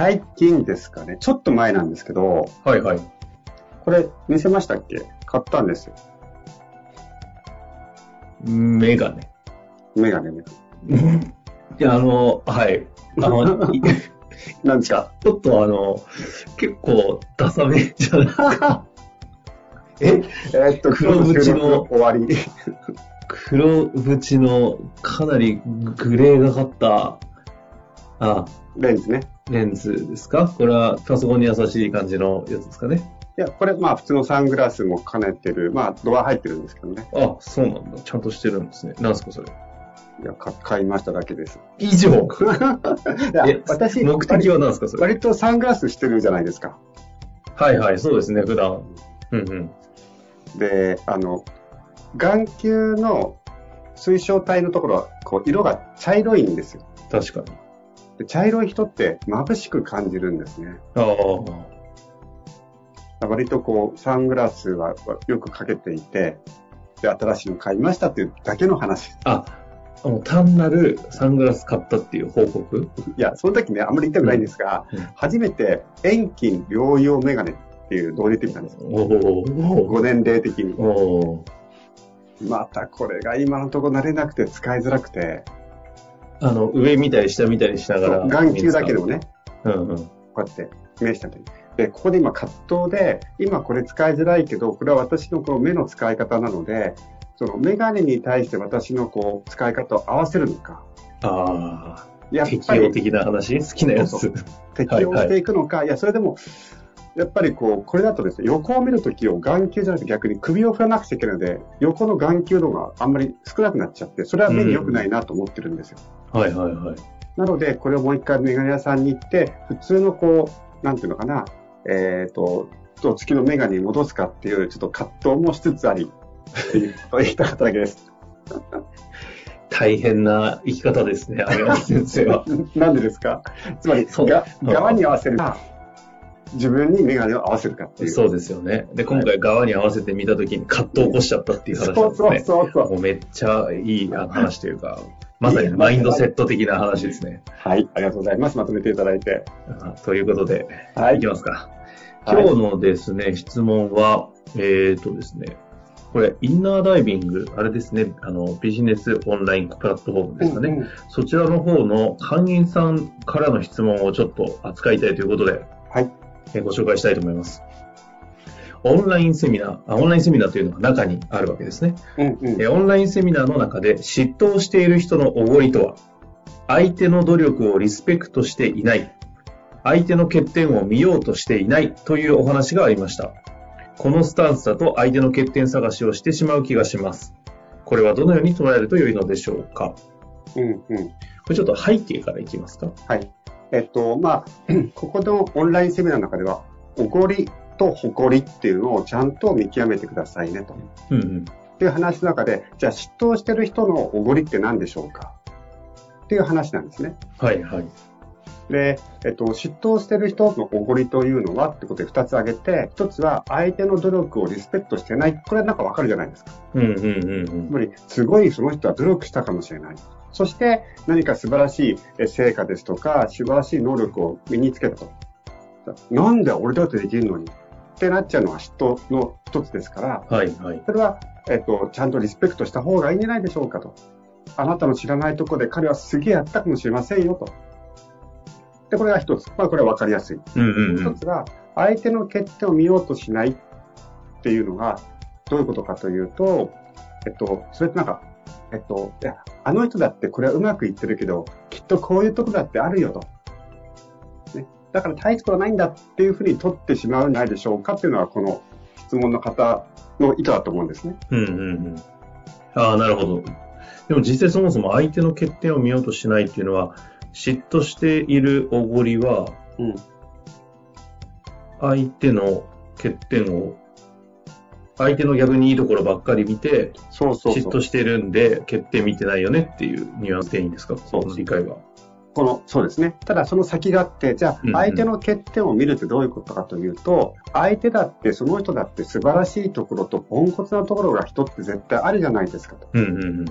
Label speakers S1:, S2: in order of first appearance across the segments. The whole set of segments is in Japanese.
S1: 最近ですかね。ちょっと前なんですけど、
S2: はいはい。
S1: これ見せましたっけ？買ったんですよ。
S2: メガネ。
S1: メガネメガネ。
S2: いや、あの、はい。あの、い
S1: なんですか？
S2: ちょっとあの、結構ダサめじゃない？え？
S1: えーっと、
S2: 黒縁の
S1: 終わり。
S2: 黒縁のかなりグレーがかった、あ、
S1: レンズね。
S2: レンズですか？これはパソコンに優しい感じのやつですかね？
S1: いや、これまあ普通のサングラスも兼ねてる、まあドア入ってるんですけどね。
S2: あ、そうなんだ。ちゃんとしてるんですね。なんすか、それ？
S1: いや、か買いましただけです。
S2: 以上。
S1: いや
S2: え
S1: 私、
S2: 目的は何ですか、それ？
S1: 割とサングラスしてるじゃないですか。
S2: はいはい、そうですね、普段。うんうん。
S1: で、あの、眼球の水晶体のところは、こう、色が茶色いんですよ。
S2: 確かに。
S1: で茶色い人って眩しく感じるんですね。
S2: ああ。
S1: 割とこう、サングラスはよくかけていて、で、新しいの買いましたっていうだけの話。
S2: あ、もう単なるサングラス買ったっていう報告？
S1: いや、その時ね、あんまり言いたくないんですが、
S2: うんうん
S1: 初めて遠近療養メガネっていう導入ってみたんですよ。
S2: おお
S1: 5年齢的に。またこれが今のところ慣れなくて使いづらくて、
S2: あの、上見たり下見たりしながら。
S1: 眼球だけでもね、
S2: うんうん。
S1: こうやって目したときで、ここで今葛藤で、今これ使いづらいけど、これは私のこの目の使い方なので、そのメガネに対して私のこう使い方を合わせるのか、
S2: ああ、
S1: やっぱり
S2: 適応的な話？好きなやつ。
S1: 適応していくのか、いや、それでも、やっぱりこう、これだとですね、横を見るときを眼球じゃなくて逆に首を振らなくちゃいけないので、横の眼球度があんまり少なくなっちゃって、それは目に良くないなと思ってるんですよ。
S2: はいはいはい。
S1: なので、これをもう一回メガネ屋さんに行って、普通のこう、なんていうのかな、えっ、と、と月のメガネに戻すかっていう、ちょっと葛藤もしつつあり、っていうことを言いたかっただけです。
S2: 大変な生き方ですね、有山先生は。
S1: なんでですか？つまり、
S2: そ
S1: 側に合わせるか、自分にメガネを合わせるかっていう。
S2: そうですよね。で、今回側に合わせて見たときに葛藤を起こしちゃったっていう話です
S1: そう
S2: ね。
S1: そうそうそう。
S2: もうめっちゃいい話というか、まさにマインドセット的な話ですね。
S1: はい、ありがとうございます。まとめていただいて。
S2: あということで、
S1: はい
S2: いきますか。
S1: はい
S2: 今日のですね、質問は、えーとですね、これ、インナーダイビング、あれですね、あの、ビジネスオンラインプラットフォームですかね。
S1: うんうん
S2: そちらの方の会員さんからの質問をちょっと扱いたいということで、
S1: はい。
S2: えーご紹介したいと思います。オンラインセミナーあ、オンラインセミナーというのが中にあるわけですね。
S1: うんうん
S2: えーオンラインセミナーの中で嫉妬をしている人のおごりとは、相手の努力をリスペクトしていない、相手の欠点を見ようとしていないというお話がありました。このスタンスだと相手の欠点探しをしてしまう気がします。これはどのように捉えると良いのでしょうか？
S1: うんうん。
S2: これちょっと背景からいきますか？
S1: はい。えっと、まあ、ここのオンラインセミナーの中では、おごりと誇りっていうのをちゃんと見極めてくださいねと。
S2: うんうん。
S1: っていう話の中で、じゃあ嫉妬してる人のおごりって何でしょうか？っていう話なんですね。
S2: はいはい。
S1: で、えっと、嫉妬してる人のおごりというのはってことで二つ挙げて、一つは相手の努力をリスペクトしてない。これはなんかわかるじゃないですか。
S2: うんうんうんうん
S1: つ。まり、すごいその人は努力したかもしれない。そして、何か素晴らしいえ成果ですとか、素晴らしい能力を身につけたと。なんで俺だってできるのに？ってなっちゃうのが嫉妬の一つですから、
S2: はいはい。
S1: それは、えっと、ちゃんとリスペクトした方がいいんじゃないでしょうかと。あなたの知らないところで彼はすげえやったかもしれませんよと。で、これが一つ。まあ、これはわかりやすい。
S2: うんうんうん。
S1: 一つは、相手の欠点を見ようとしないっていうのが、どういうことかというと、えっと、それってなんか、えっと、いや、あの人だってこれはうまくいってるけど、きっとこういうとこだってあるよと。ね、だから大したことないんだっていうふうに取ってしまうんじゃないでしょうかっていうのは、この質問の方の意図だと思うんですね。
S2: うんうんうん。ああ、なるほど。でも実際そもそも相手の欠点を見ようとしないっていうのは、嫉妬しているおごりは、うん、相手の欠点を、相手の逆にいいところばっかり見て、そうそう嫉妬してるんで、欠点見てないよねっていうニュアンスでいいんですか？その理解は。
S1: この、そうですね。ただその先があって、じゃあ相手の欠点を見るってどういうことかというと、うんうん、相手だってその人だって素晴らしいところとポンコツなところが人って絶対あるじゃないですかと。うんうんうん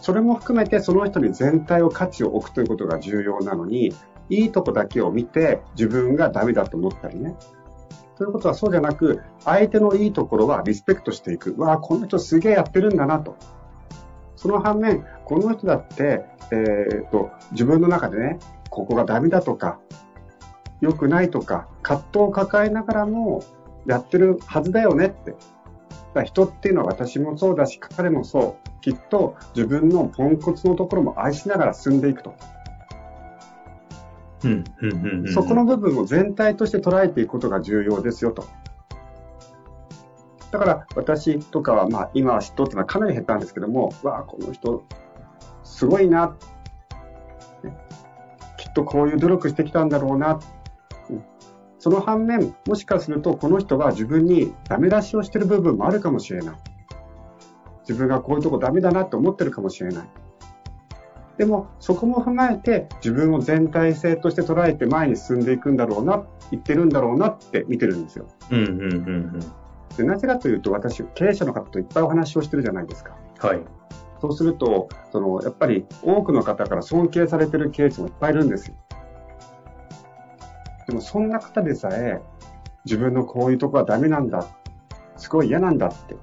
S1: それも含めてその人に全体を価値を置くということが重要なのに、いいとこだけを見て自分がダメだと思ったりね。ということはそうじゃなく、相手のいいところはリスペクトしていく。わあ、この人すげえやってるんだなと。その反面、この人だって、えー、っと、自分の中でね、ここがダメだとか、良くないとか、葛藤を抱えながらもやってるはずだよねって。人っていうのは私もそうだし、彼もそう。きっと自分のポンコツのところも愛しながら進んでいくと。そこの部分を全体として捉えていくことが重要ですよと。だから私とかは、まあ今は嫉妬っていうのはかなり減ったんですけども、わあ、この人、すごいな、きっとこういう努力してきたんだろうな。うんその反面、もしかするとこの人は自分にダメ出しをしてる部分もあるかもしれない。自分がこういうとこダメだなって思ってるかもしれない。でも、そこも踏まえて、自分を全体性として捉えて前に進んでいくんだろうな、言ってるんだろうなって見てるんですよ。うんうんうんうん。でなぜかというと、私、経営者の方といっぱいお話をしてるじゃないですか。はい。そうすると、その、やっぱり多くの方から尊敬されてる経営者もいっぱいいるんですよ。でも、そんな方でさえ、自分のこういうとこはダメなんだ。すごい嫌なんだって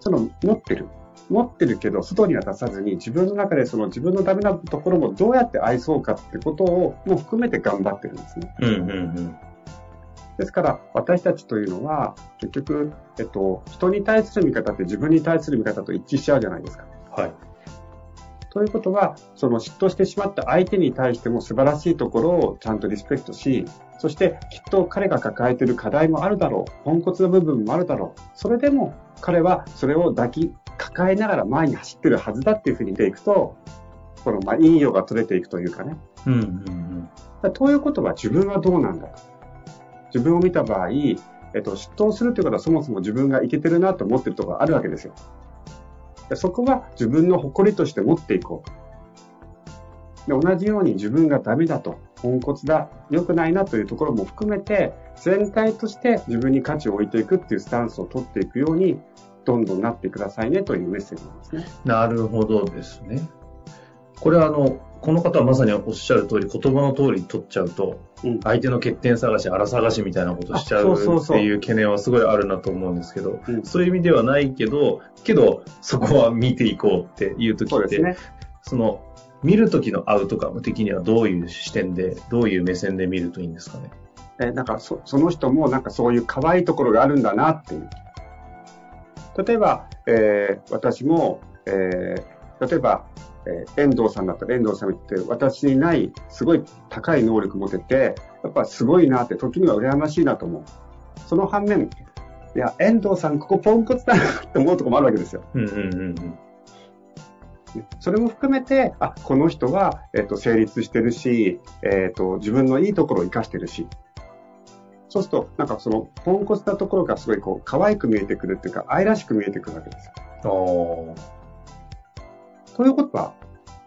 S1: その持ってる。持ってるけど、外には出さずに、自分の中でその自分のダメなところもどうやって愛そうかってことをも含めて頑張ってるんですね。うんうんうん。ですから、私たちというのは、結局、えっと、人に対する見方って自分に対する見方と一致しちゃうじゃないですか。はい。ということは、その嫉妬してしまった相手に対しても素晴らしいところをちゃんとリスペクトし、そしてきっと彼が抱えている課題もあるだろう。ポンコツの部分もあるだろう。それでも彼はそれを抱き、抱えながら前に走ってるはずだっていうふうに見ていくと、この、まあ、陰陽が取れていくというかね。うんうんうん。ということは自分はどうなんだと。自分を見た場合、えっと、嫉妬するということはそもそも自分がいけてるなと思ってるところがあるわけですよ。そこは自分の誇りとして持っていこう。で同じように自分がダメだと、ポンコツだ、良くないなというところも含めて、全体として自分に価値を置いていくっていうスタンスを取っていくように、どんどんなってくださいねというメッセージなんですね。
S2: なるほどですね。これはあの、この方はまさにおっしゃる通り、言葉の通りに取っちゃうと、うん、相手の欠点探し、荒探しみたいなことしちゃうっていう懸念はすごいあるなと思うんですけど、そうそういう意味ではないけど、けど、そこは見ていこうっていう時って、そね、その、見る時のアウトカム的にはどういう視点で、どういう目線で見るといいんですかね？
S1: え、なんかそ、その人もなんかそういう可愛いところがあるんだなっていう。例えば、えー、私も、えー、例えば、えー、遠藤さんだったら遠藤さんって私にないすごい高い能力持てて、やっぱすごいなって時には羨ましいなと思う。その反面、いや、遠藤さんここポンコツだなって思うとこもあるわけですよ。うんうんうんうん。それも含めて、あ、この人は、えっ、と、成立してるし、えっ、と、自分のいいところを活かしてるし、そうすると、なんかその、ポンコツなところがすごいこう、可愛く見えてくるっていうか、愛らしく見えてくるわけですよ。ということは、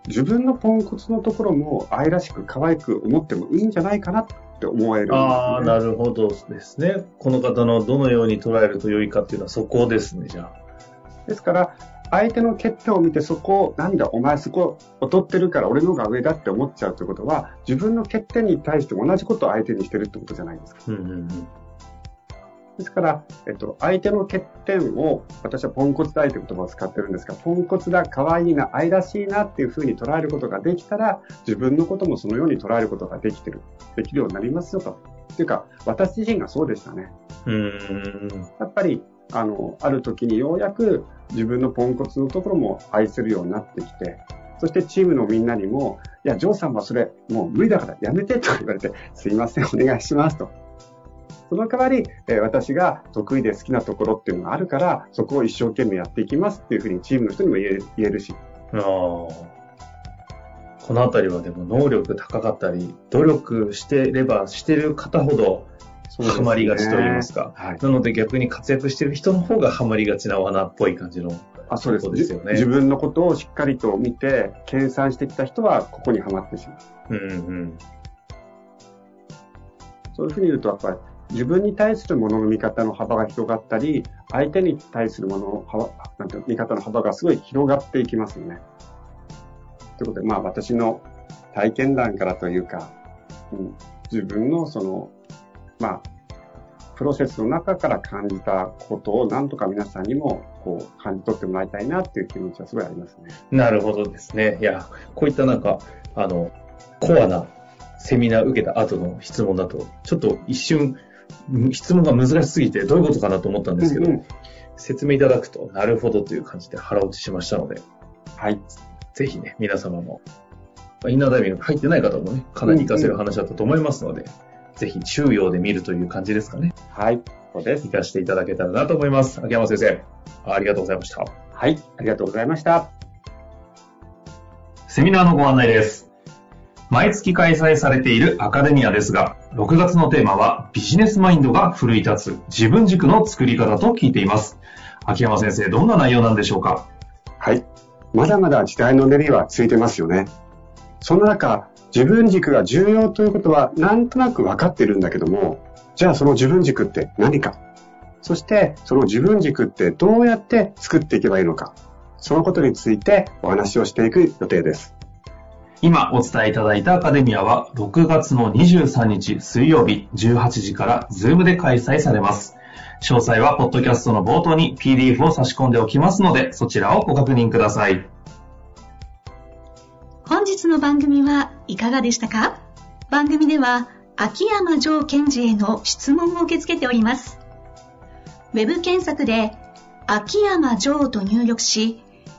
S1: 自分のポンコツのところも愛らしく可愛く思ってもいいんじゃないかなって思える、ね、
S2: ああ、なるほどですね。この方のどのように捉えると良いかっていうのはそこですね、じゃ
S1: あ。ですから、相手の欠点を見てそこを、なんだ、お前そこ劣ってるから俺の方が上だって思っちゃうということは、自分の欠点に対して同じことを相手にしてるってことじゃないですか。うんうんうんですから、えっと、相手の欠点を、私はポンコツだいという言葉を使ってるんですが、ポンコツだ、可愛いな、愛らしいなっていうふうに捉えることができたら、自分のこともそのように捉えることができてる、できるようになりますよと。っていうか、私自身がそうでしたね。
S2: うーん。
S1: やっぱり、あの、ある時にようやく自分のポンコツのところも愛せるようになってきて、そしてチームのみんなにも、いや、ジョーさんはそれもう無理だからやめてと言われて、すいません、お願いしますと。その代わり、えー私が得意で好きなところっていうのがあるから、そこを一生懸命やっていきますっていうふうにチームの人にも言える言えるし、
S2: ああ。このあたりはでも能力高かったり、努力してればしてる方ほどハマりがちと言いますか。
S1: はい。
S2: なので逆に活躍してる人の方がハマりがちなお花っぽい感じの。
S1: あそうです
S2: ですよね
S1: じ自分のことをしっかりと見て、計算してきた人はここにはまってしまう。
S2: うんうん。
S1: そういうふうに言うと、やっぱり自分に対するものの見方の幅が広がったり、相手に対するものの幅、なんていう見方の幅がすごい広がっていきますよね。ということで、まあ私の体験談からというか、うん、自分のその、まあ、プロセスの中から感じたことをなんとか皆さんにもこう感じ取ってもらいたいなっていう気持ちはすごいありますね。
S2: なるほどですね。いや、こういったなんか、あの、コアなセミナー受けた後の質問だと、ちょっと一瞬、質問が難しすぎてどういうことかなと思ったんですけど、
S1: うんうん
S2: 説明いただくと、なるほどという感じで腹落ちしましたので、
S1: はい。
S2: ぜひね、皆様も、まあインナーダイビング入ってない方もね、かなり活かせる話だったと思いますので、ぜひ中央で見るという感じですかね。
S1: はい。そうです。
S2: 活かしていただけたらなと思います。秋山先生、ありがとうございました。
S1: はい。ありがとうございました。
S2: セミナーのご案内です。毎月開催されているアカデミアですが、6月のテーマはビジネスマインドが奮い立つ自分軸の作り方と聞いています。秋山先生、どんな内容なんでしょうか？
S1: はい。まだまだ時代の練りはついてますよね。そんな中、自分軸が重要ということはなんとなく分かってるんだけども、じゃあその自分軸って何か？そしてその自分軸ってどうやって作っていけばいいのか？そのことについてお話をしていく予定です。
S2: 今お伝えいただいたアカデミアは6月の23日水曜日18時からズームで開催されます。詳細はポッドキャストの冒頭に PDF を差し込んでおきますので、そちらをご確認ください。
S3: 本日の番組はいかがでしたか？番組では秋山城賢治への質問を受け付けております。ウェブ検索で秋山城と入力し、